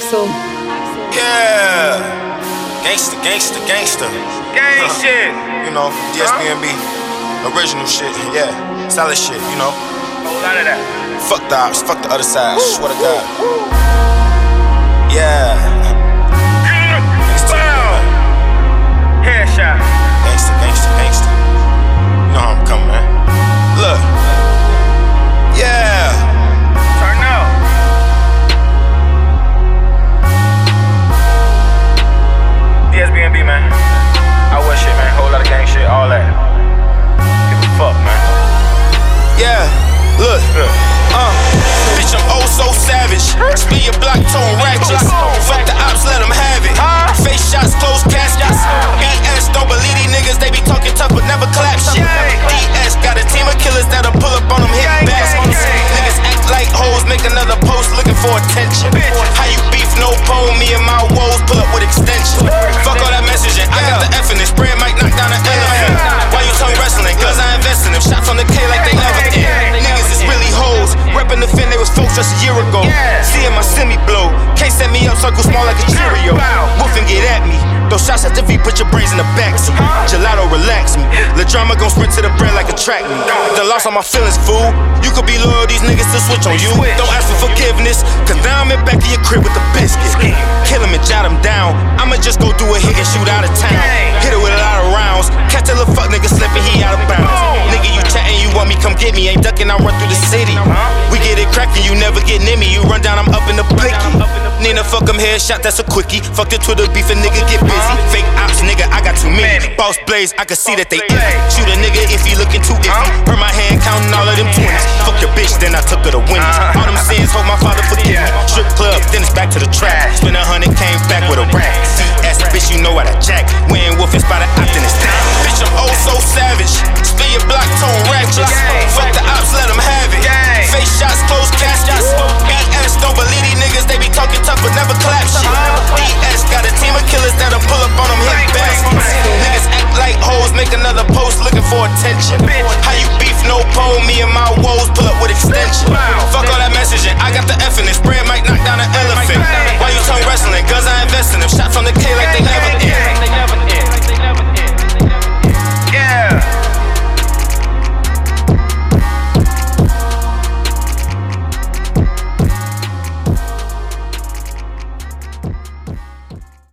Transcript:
Axel. Yeah. Gangsta, gangsta, gangsta. Gang Huh. shit. You know, DSBNB. Original shit. Yeah. Solid shit, you know. Whole lot of that. Fuck the ops, fuck the other side. Swear to God. Yeah. Savage. Spin your block tone set me up, circle small like a Cheerio. Wolf and get at me, those shots at the V, put your brains in the backseat. Gelato, relax me. The drama gon' sprint to the bread like a track me. The loss on my feelings, fool. You could be loyal, these niggas to switch on you. Don't ask for forgiveness, cause now I'm in back of your crib with the biscuit. Kill him and jot him down. I'ma just go do a hit and shoot out of town. Hit it with a lot of rounds. Catch a little fuck nigga slipping, he out of bounds. Nigga, you chatting, you want me, come get me. Ain't ducking, I run through the city. We get it crackin', you never get near me. You run down, I'm up in the blicky. Nina, fuck him, headshot, that's a quickie. Fuck the Twitter beef, a nigga get busy. Fake ops, nigga, I got too many. Boss Blaze, I can see that they iffy. Shoot a nigga if he looking too iffy. Hurt my hand, counting all of them 20s. Fuck